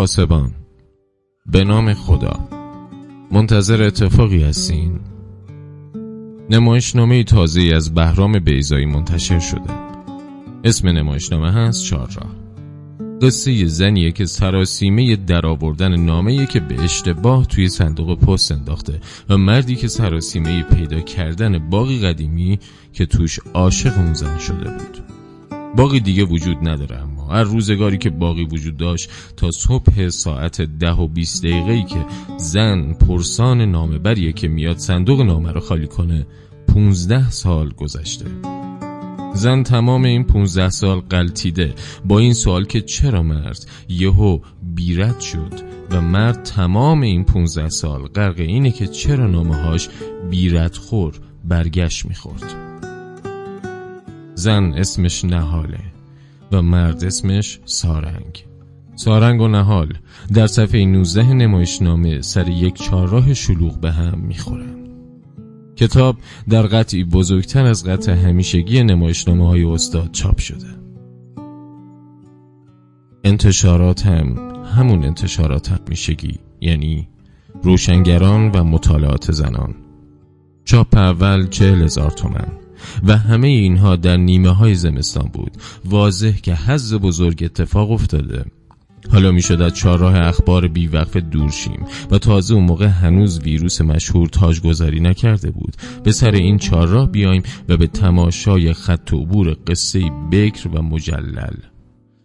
پاسبان به نام خدا. منتظر اتفاقی هستین؟ نمایشنامه تازه از بهرام بیزایی منتشر شده. اسم نمایشنامه هست چهارراه. قصه زنیه که سراسیمه درآوردن نامه که به اشتباه توی صندوق پست انداخته و مردی که سراسیمه پیدا کردن باقی قدیمی که توش عاشق اون زن شده بود. باقی دیگه وجود نداره اما. هر روزگاری که باقی وجود داشت تا صبح ساعت ده و بیست دقیقه که زن پرسان نامه بریه که میاد صندوق نامه رو خالی کنه پونزده سال گذشته. زن تمام این پونزده سال قلتیده با این سوال که چرا مرد یهو بیرد شد و مرد تمام این پونزده سال غرق اینه که چرا نامه هاش بیرد خور برگشت می‌خورد. زن اسمش نهاله. و مرد اسمش سارنگ. سارنگ و نهال در صفحه 19 نمایشنامه سر یک چهارراه شلوغ به هم می‌خورن کتاب در قطعی بزرگتر از قطع همیشگی نمایشنامه های استاد چاپ شده. انتشارات هم همون انتشارات همیشگی یعنی روشنگران و مطالعات زنان. چاپ اول چهل هزار تومن. و همه اینها در نیمه های زمستان بود. واضح که حز بزرگ اتفاق افتاده. حالا می شد از چهارراه اخبار بیوقف دور شیم و تازه اون موقع هنوز ویروس مشهور تاجگذاری نکرده بود. به سر این چهارراه بیایم و به تماشای خط عبور قصه بکر و مجلل.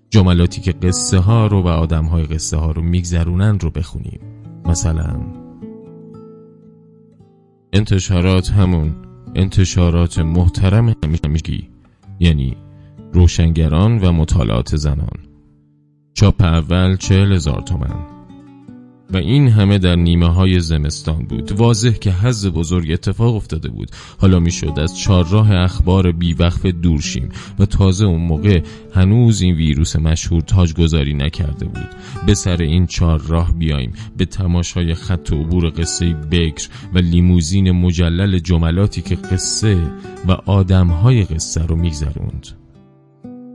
جملاتی که قصه ها رو و آدم های قصه ها رو میگذرونن رو بخونیم. مثلا انتشارات همون. انتشارات محترم همیشگی یعنی روشنگران و مطالعات زنان. چاپ اول چهل هزار تومن. و این همه در نیمه های زمستان بود. واضح که حز بزرگ اتفاق افتاده بود. حالا می‌شد از چهارراه اخبار بیوقف دور شیم و تازه اون موقع هنوز این ویروس مشهور تاجگذاری نکرده بود. به سر این چهار راه بیایم. به تماشای خط عبور قصه بکر و لیموزین مجلل جملاتی که قصه و آدمهای قصه رو میگذروند.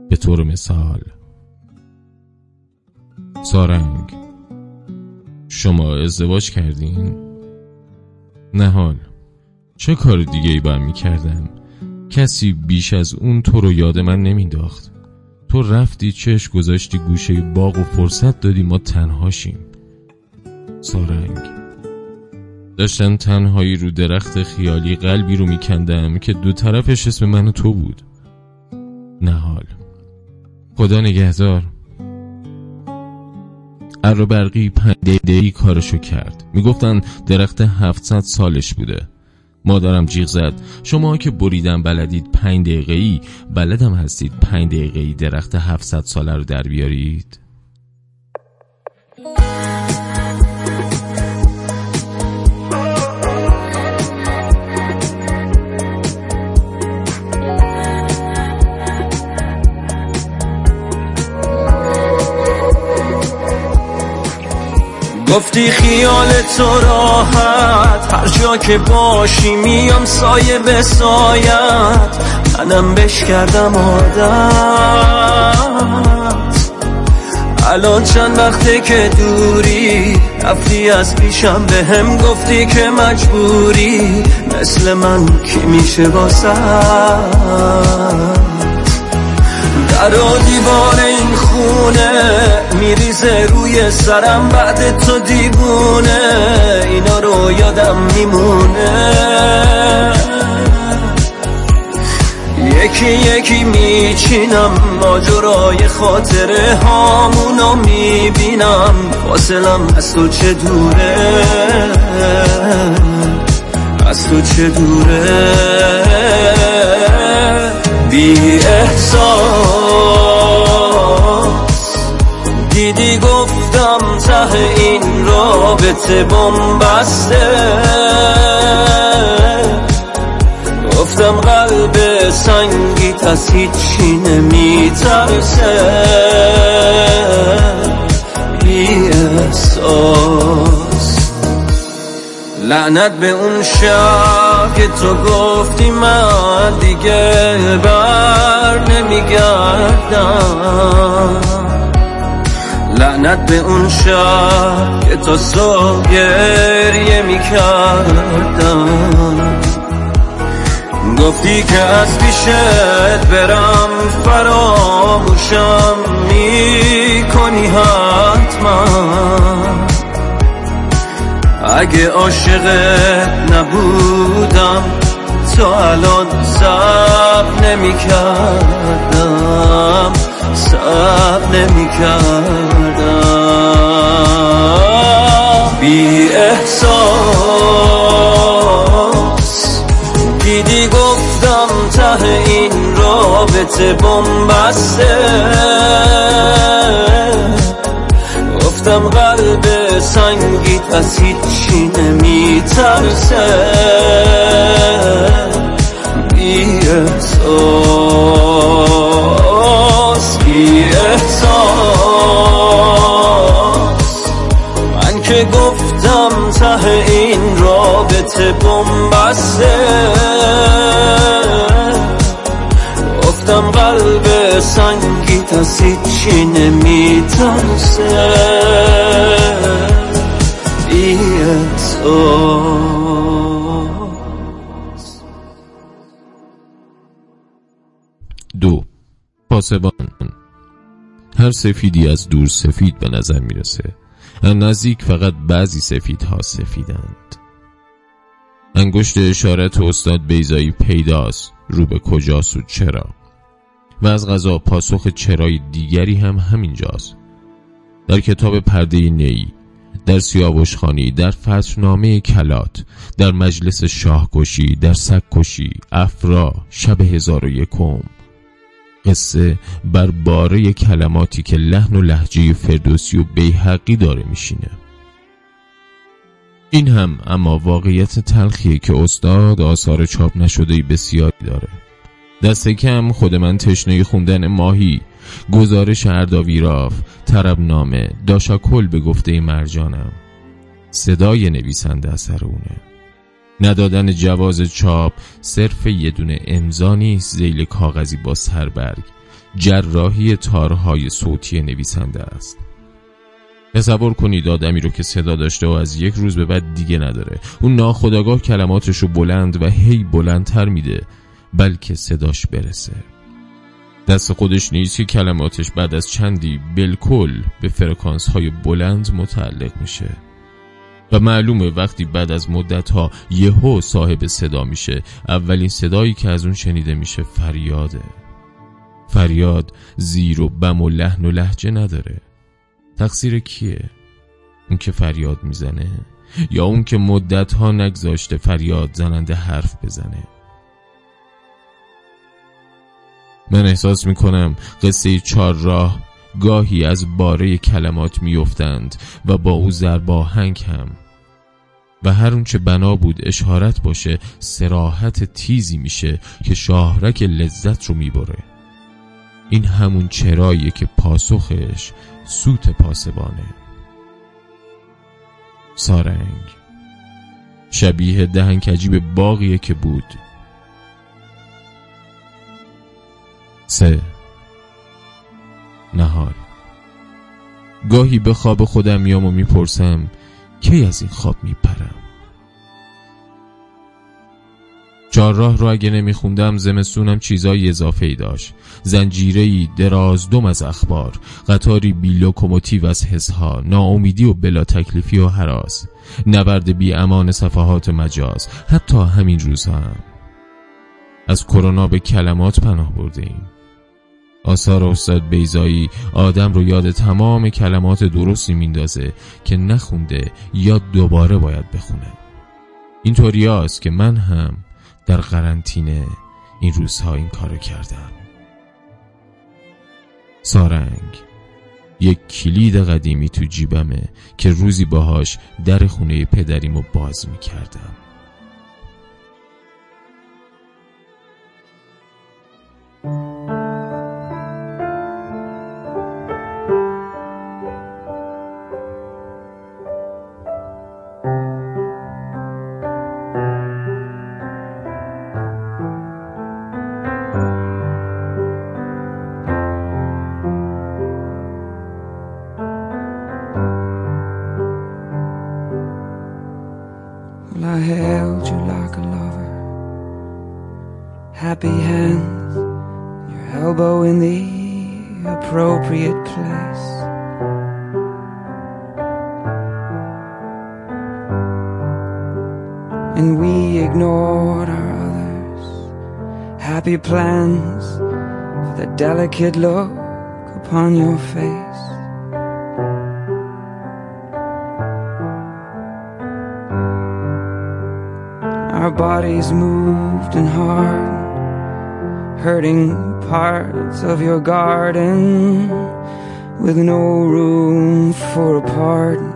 به طور مثال سارنگ. شما ازدواج کردین؟ نهال چه کار دیگه ای باید می کردم؟ کسی بیش از اون تو رو یاد من نمینداخت تو رفتی چش گذاشتی گوشه باغ و فرصت دادی ما تنهاشیم سارنگ. داشتن تنهایی رو درخت خیالی قلبی رو میکندم که دو طرفش اسم من و تو بود. نهال خدا نگهدار. برقی پنج دقیقی کارشو کرد. می‌گفتن درخت 700 سالش بوده. مادرم جیغ زد. شما که بریدن بلدید پنج دقیقه بلدم هستید پنج دقیقه درخت 700 ساله رو در بیارید؟ گفتی خیال تو راحت. هر جا که باشی میام سایه به سایت. منم بش کردم عادت. الان چند وقته که دوری؟ رفتی از پیشم به هم گفتی که مجبوری. مثل من کی میشه باسد در و دیوار این خونه میریزه روی سرم بعد تو دیوونه اینا رو یادم میمونه. یکی یکی میچینم ماجرای خاطره هامونو می‌بینم فاصلم از تو چه دوره؟ از تو چه دوره؟ بی احساس. دیدی گفتم ته این رابطه بمبسته. گفتم قلب سنگیت از هیچی نمیترسه. لعنت به اون شب که تو گفتی من دیگه بر نمیگردم. لعنت به اون شب که تا صبح گریه می‌کردم. گفتی که از پیشت برم فراموشم می‌کنی حتما. اگه عاشقت نبودم تا الان سب نمی کردم سب نمی کردم بی احساس دیدی گفتم ته این رابطه بمبسته. گفتم قلب سنگیت از هیچی نمیترسه. بی احساس بی احساس. من که گفتم ته این رابطه بمبسته گفتم قلب سنگی تا هیچی نمیترسه. دو. پاسبان. هر سفیدی از دور سفید به نظر می‌رسه. از نزدیک فقط بعضی سفیدها سفیدند. انگشت اشارت استاد بیزایی پیداست. رو به کجاست و چرا؟ و از غذا پاسخ چرای دیگری هم همینجاست. در کتاب پرده نی در سیاوش خانی در فترنامه کلات در مجلس شاهکشی در سگکشی افرا شب هزار و یکم. قصه بر باره کلماتی که لحن و لحجه فردوسی و بیحقی داره میشینه. این هم اما واقعیت تلخیه که استاد آثار چاپ نشده بسیاری داره. دست کم خود من تشنه خوندن ماهی گزارش ارداویراف تربنامه داشاکل به گفته مرجانم. صدای نویسنده اثر اونه. ندادن جواز چاپ صرف یه دونه امضا نیست زیل کاغذی با سربرگ. جراحی تارهای صوتی نویسنده است. تصور کنید آدمی رو که صدا داشته و از یک روز به بعد دیگه نداره. اون ناخداگاه کلماتش رو بلند و هی بلندتر میده بلکه صداش برسه. دست خودش نیست که کلماتش بعد از چندی بالکل به فرکانس های بلند متعلق میشه. و معلومه وقتی بعد از مدت ها یهو صاحب صدا میشه اولین صدایی که از اون شنیده میشه فریاده. فریاد زیر و بم و لحن و لحجه نداره. تقصیر کیه؟ اون که فریاد می‌زنه؟ یا اون که مدت ها نگذاشته فریاد زننده حرف بزنه؟ من احساس می‌کنم قصه چار راه گاهی از باره کلمات میافتند و با او زرباهنگ هم. و هر اون چه بنا بود اشارت باشه سراحت تیزی میشه که شاهرک لذت رو می‌بره. این همون چراییه که پاسخش سوت پاسبانه. سارنگ. شبیه دهنکجی به باقیه که بود. سه. نهار. گاهی به خواب خودم میام و می‌پرسم کی از این خواب میپرم؟ چهارراه رو اگه نمیخوندم زمستونم چیزای اضافه ای داشت. ای درازدم از اخبار قطاری بی لوکوموتیو از حسها ناامیدی و بلا تکلیفی و هراس. نبرد بی امان صفحات مجاز حتی همین روزها هم. از کرونا به کلمات پناه برده ایم. آثار استاد بیزایی آدم رو یاد تمام کلمات درستی میندازه که نخونده یا دوباره باید بخونه. اینطوری است که من هم در قرنطینه این روزها این کارو کردم. سارنگ یک کلید قدیمی تو جیبمه که روزی باهاش در خونه پدریمو باز می‌کردم. Happy hands, your elbow in the appropriate place. And we ignored our others' happy plans for the delicate look upon your face. Our bodies moved and hard, hurting parts of your garden with no room for a pardon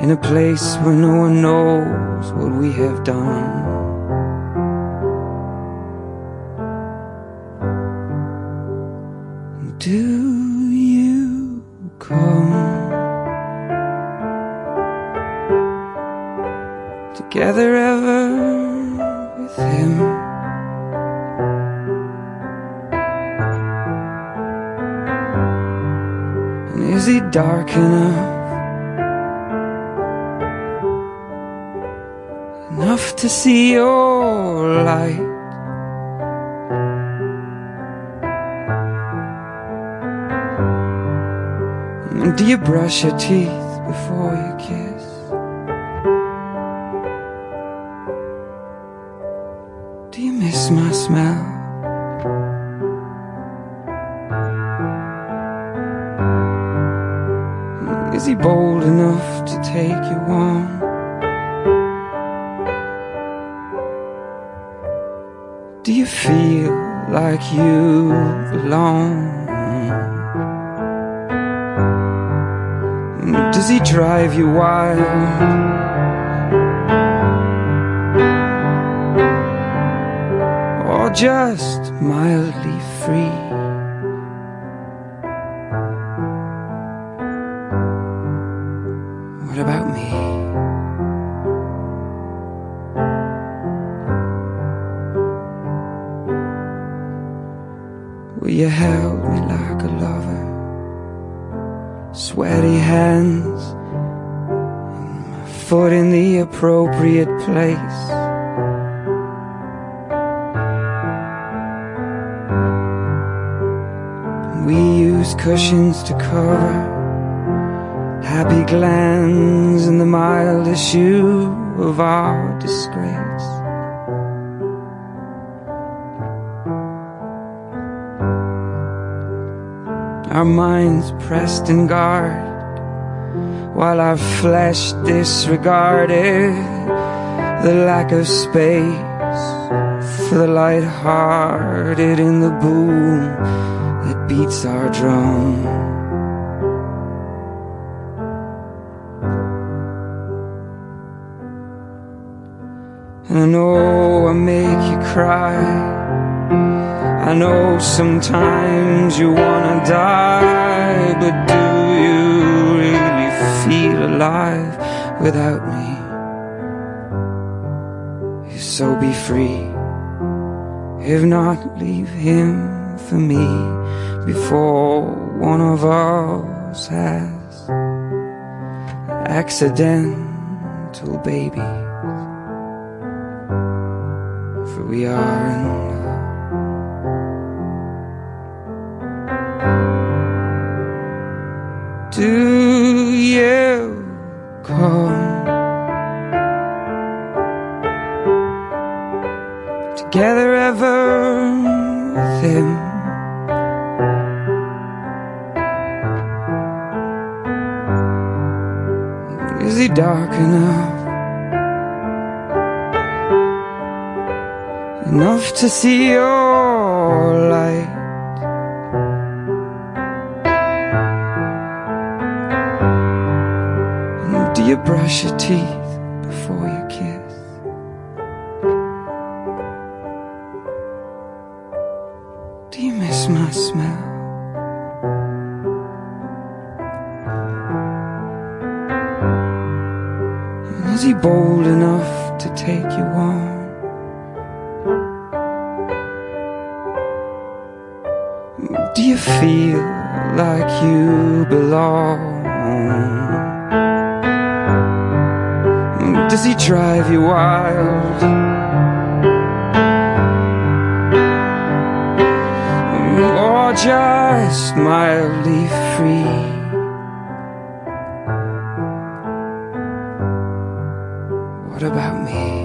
in a place where no one knows what we have done. Do you come? together ever dark enough? Enough to see your light. And do you brush your teeth before you kiss? Do you miss my smell? Take you on? Do you feel like you belong? Does he drive you wild? Appropriate place. We use cushions to cover happy glands in the mild issue of our disgrace. Our minds pressed in guard while our flesh disregarded the lack of space for the light-hearted in the boom that beats our drum. And I know I make you cry. I know sometimes you wanna die, but do feel alive without me? If so, be free. If not, leave him for me before one of us has accidental babies. For we are in love. Do come together ever with him? Is he dark enough? Enough to see your brush your teeth before you kiss? Do you miss my smell? And is he bold enough to take you on? Do you feel like you belong? Does he drive you wild? Or just mildly free? What about me?